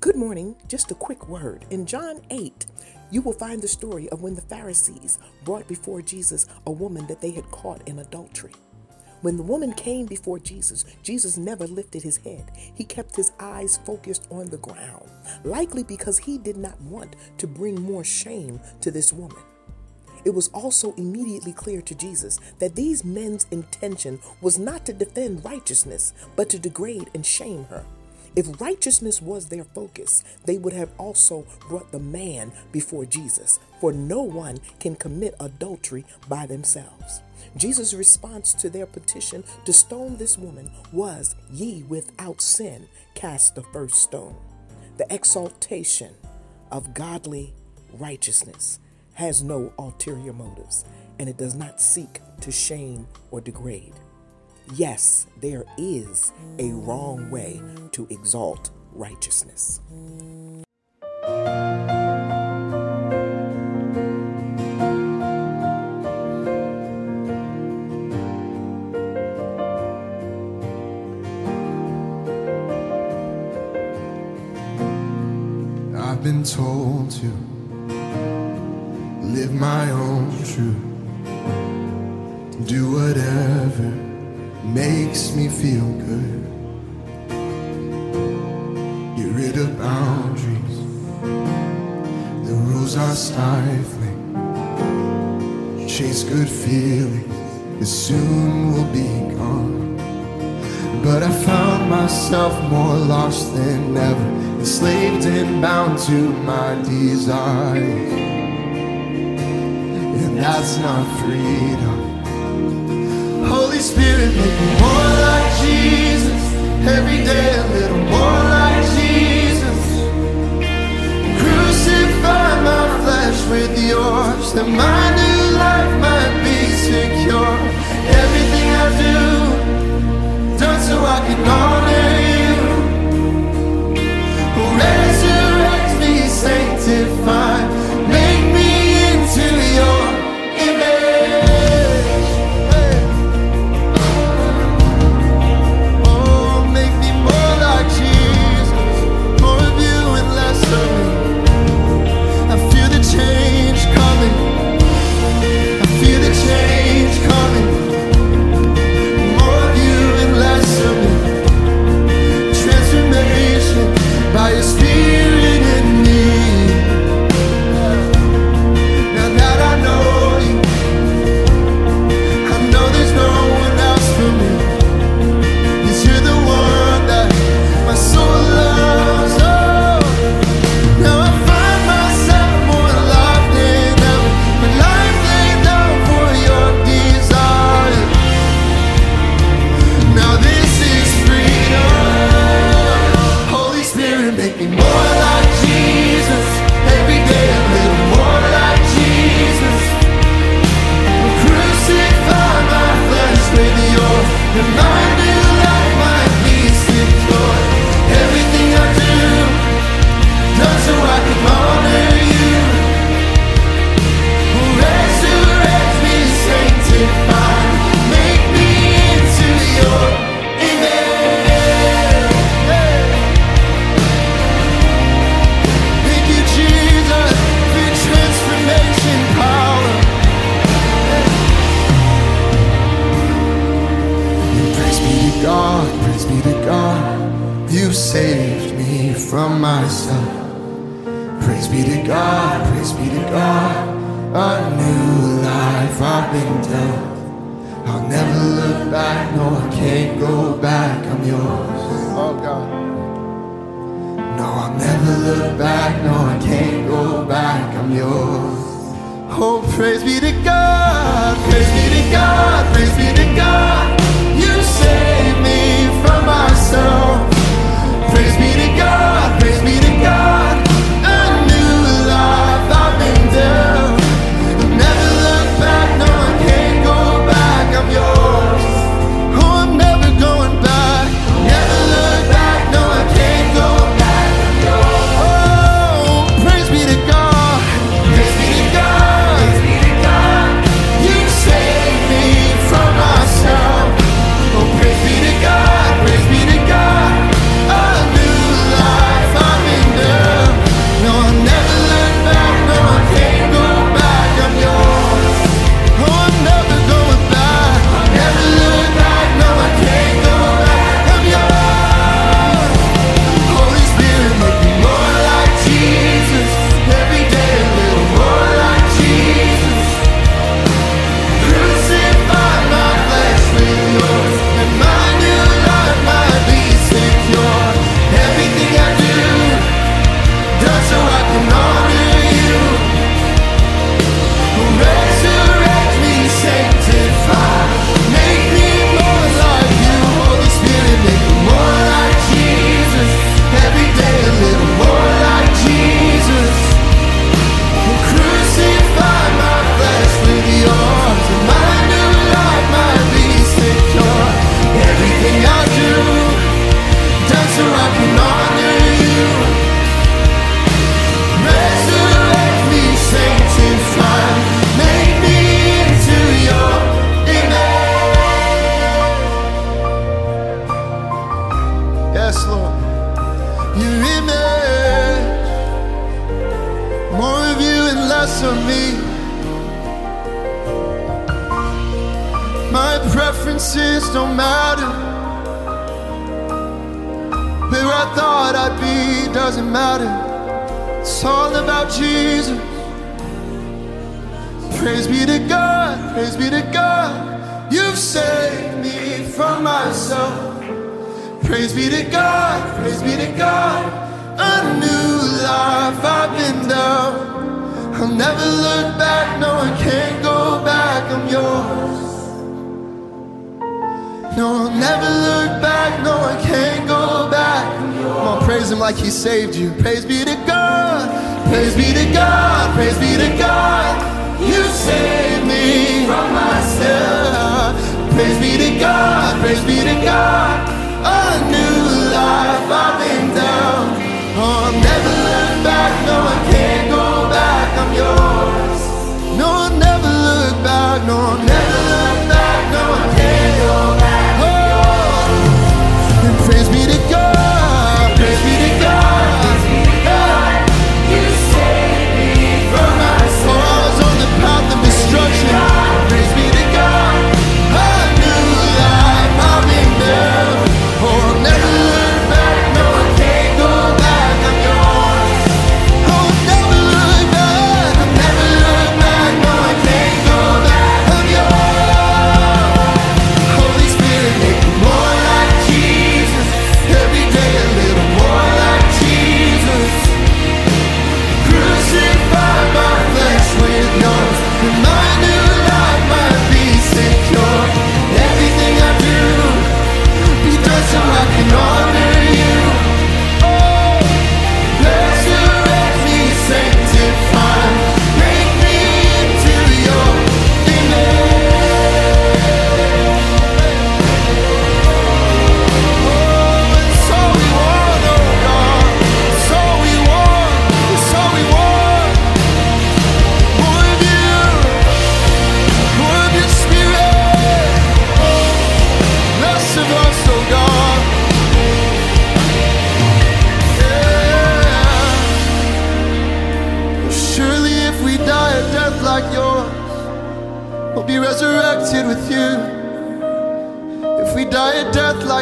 Good morning. Just a quick word. In John 8, you will find the story of when the Pharisees brought before Jesus a woman that they had caught in adultery. When the woman came before Jesus, Jesus never lifted his head. He kept his eyes focused on the ground, likely because he did not want to bring more shame to this woman. It was also immediately clear to Jesus that these men's intention was not to defend righteousness, but to degrade and shame her. If righteousness was their focus, they would have also brought the man before Jesus, for no one can commit adultery by themselves. Jesus' response to their petition to stone this woman was, Ye without sin cast the first stone. The exaltation of godly righteousness has no ulterior motives, and it does not seek to shame or degrade. Yes, there is a wrong way to exalt righteousness. I've been told to live my own truth, do whatever makes me feel good. Get rid of boundaries, the rules are stifling. Chase good feelings, it soon will be gone. But I found myself more lost than ever, enslaved and bound to my desires. And that's not freedom. Holy Spirit, from myself. Praise be to God, praise be to God. A new life I've been dealt. I'll never look back, no, I can't go back. I'm yours. Oh God. No, I'll never look back, no, I can't go back. I'm yours. Oh, praise be to God, praise be to God, praise be to God. You saved me from myself. Praise be to don't matter. Where I thought I'd be doesn't matter. It's all about Jesus. Praise be to God, praise be to God. You've saved me from myself. Praise be to God, praise be to God. A new life I've been down. I'll never look back, no, I can't go back, I'm yours. No, I'll never look back, no, I can't go back. Come on, praise Him like He saved you. Praise be to God, praise be to God, praise be to God. You saved me from myself. Praise be to God, praise be to God.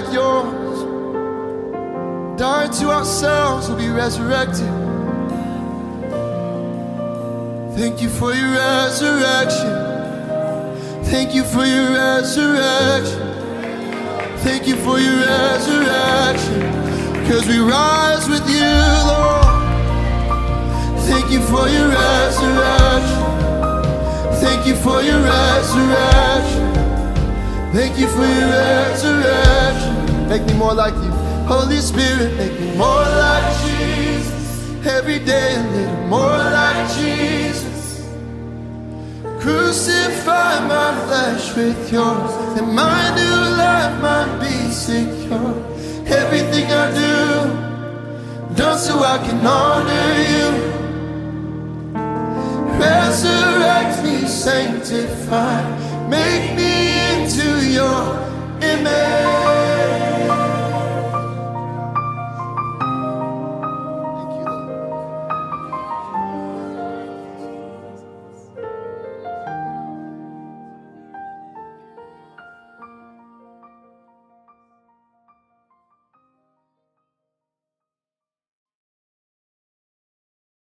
Like yours, Dying to ourselves, we'll be resurrected. Thank you for your resurrection. Thank you for your resurrection. Thank you for your resurrection. Cause we rise with you, Lord. Thank you for your resurrection. Thank you for your resurrection. Thank you for your resurrection. Make me more like you. Holy Spirit, make me more like Jesus. Every day a little more like Jesus. Crucify my flesh with yours, and my new life might be secure. Everything I do, done so I can honor you. Resurrect me, sanctify, make me into your image.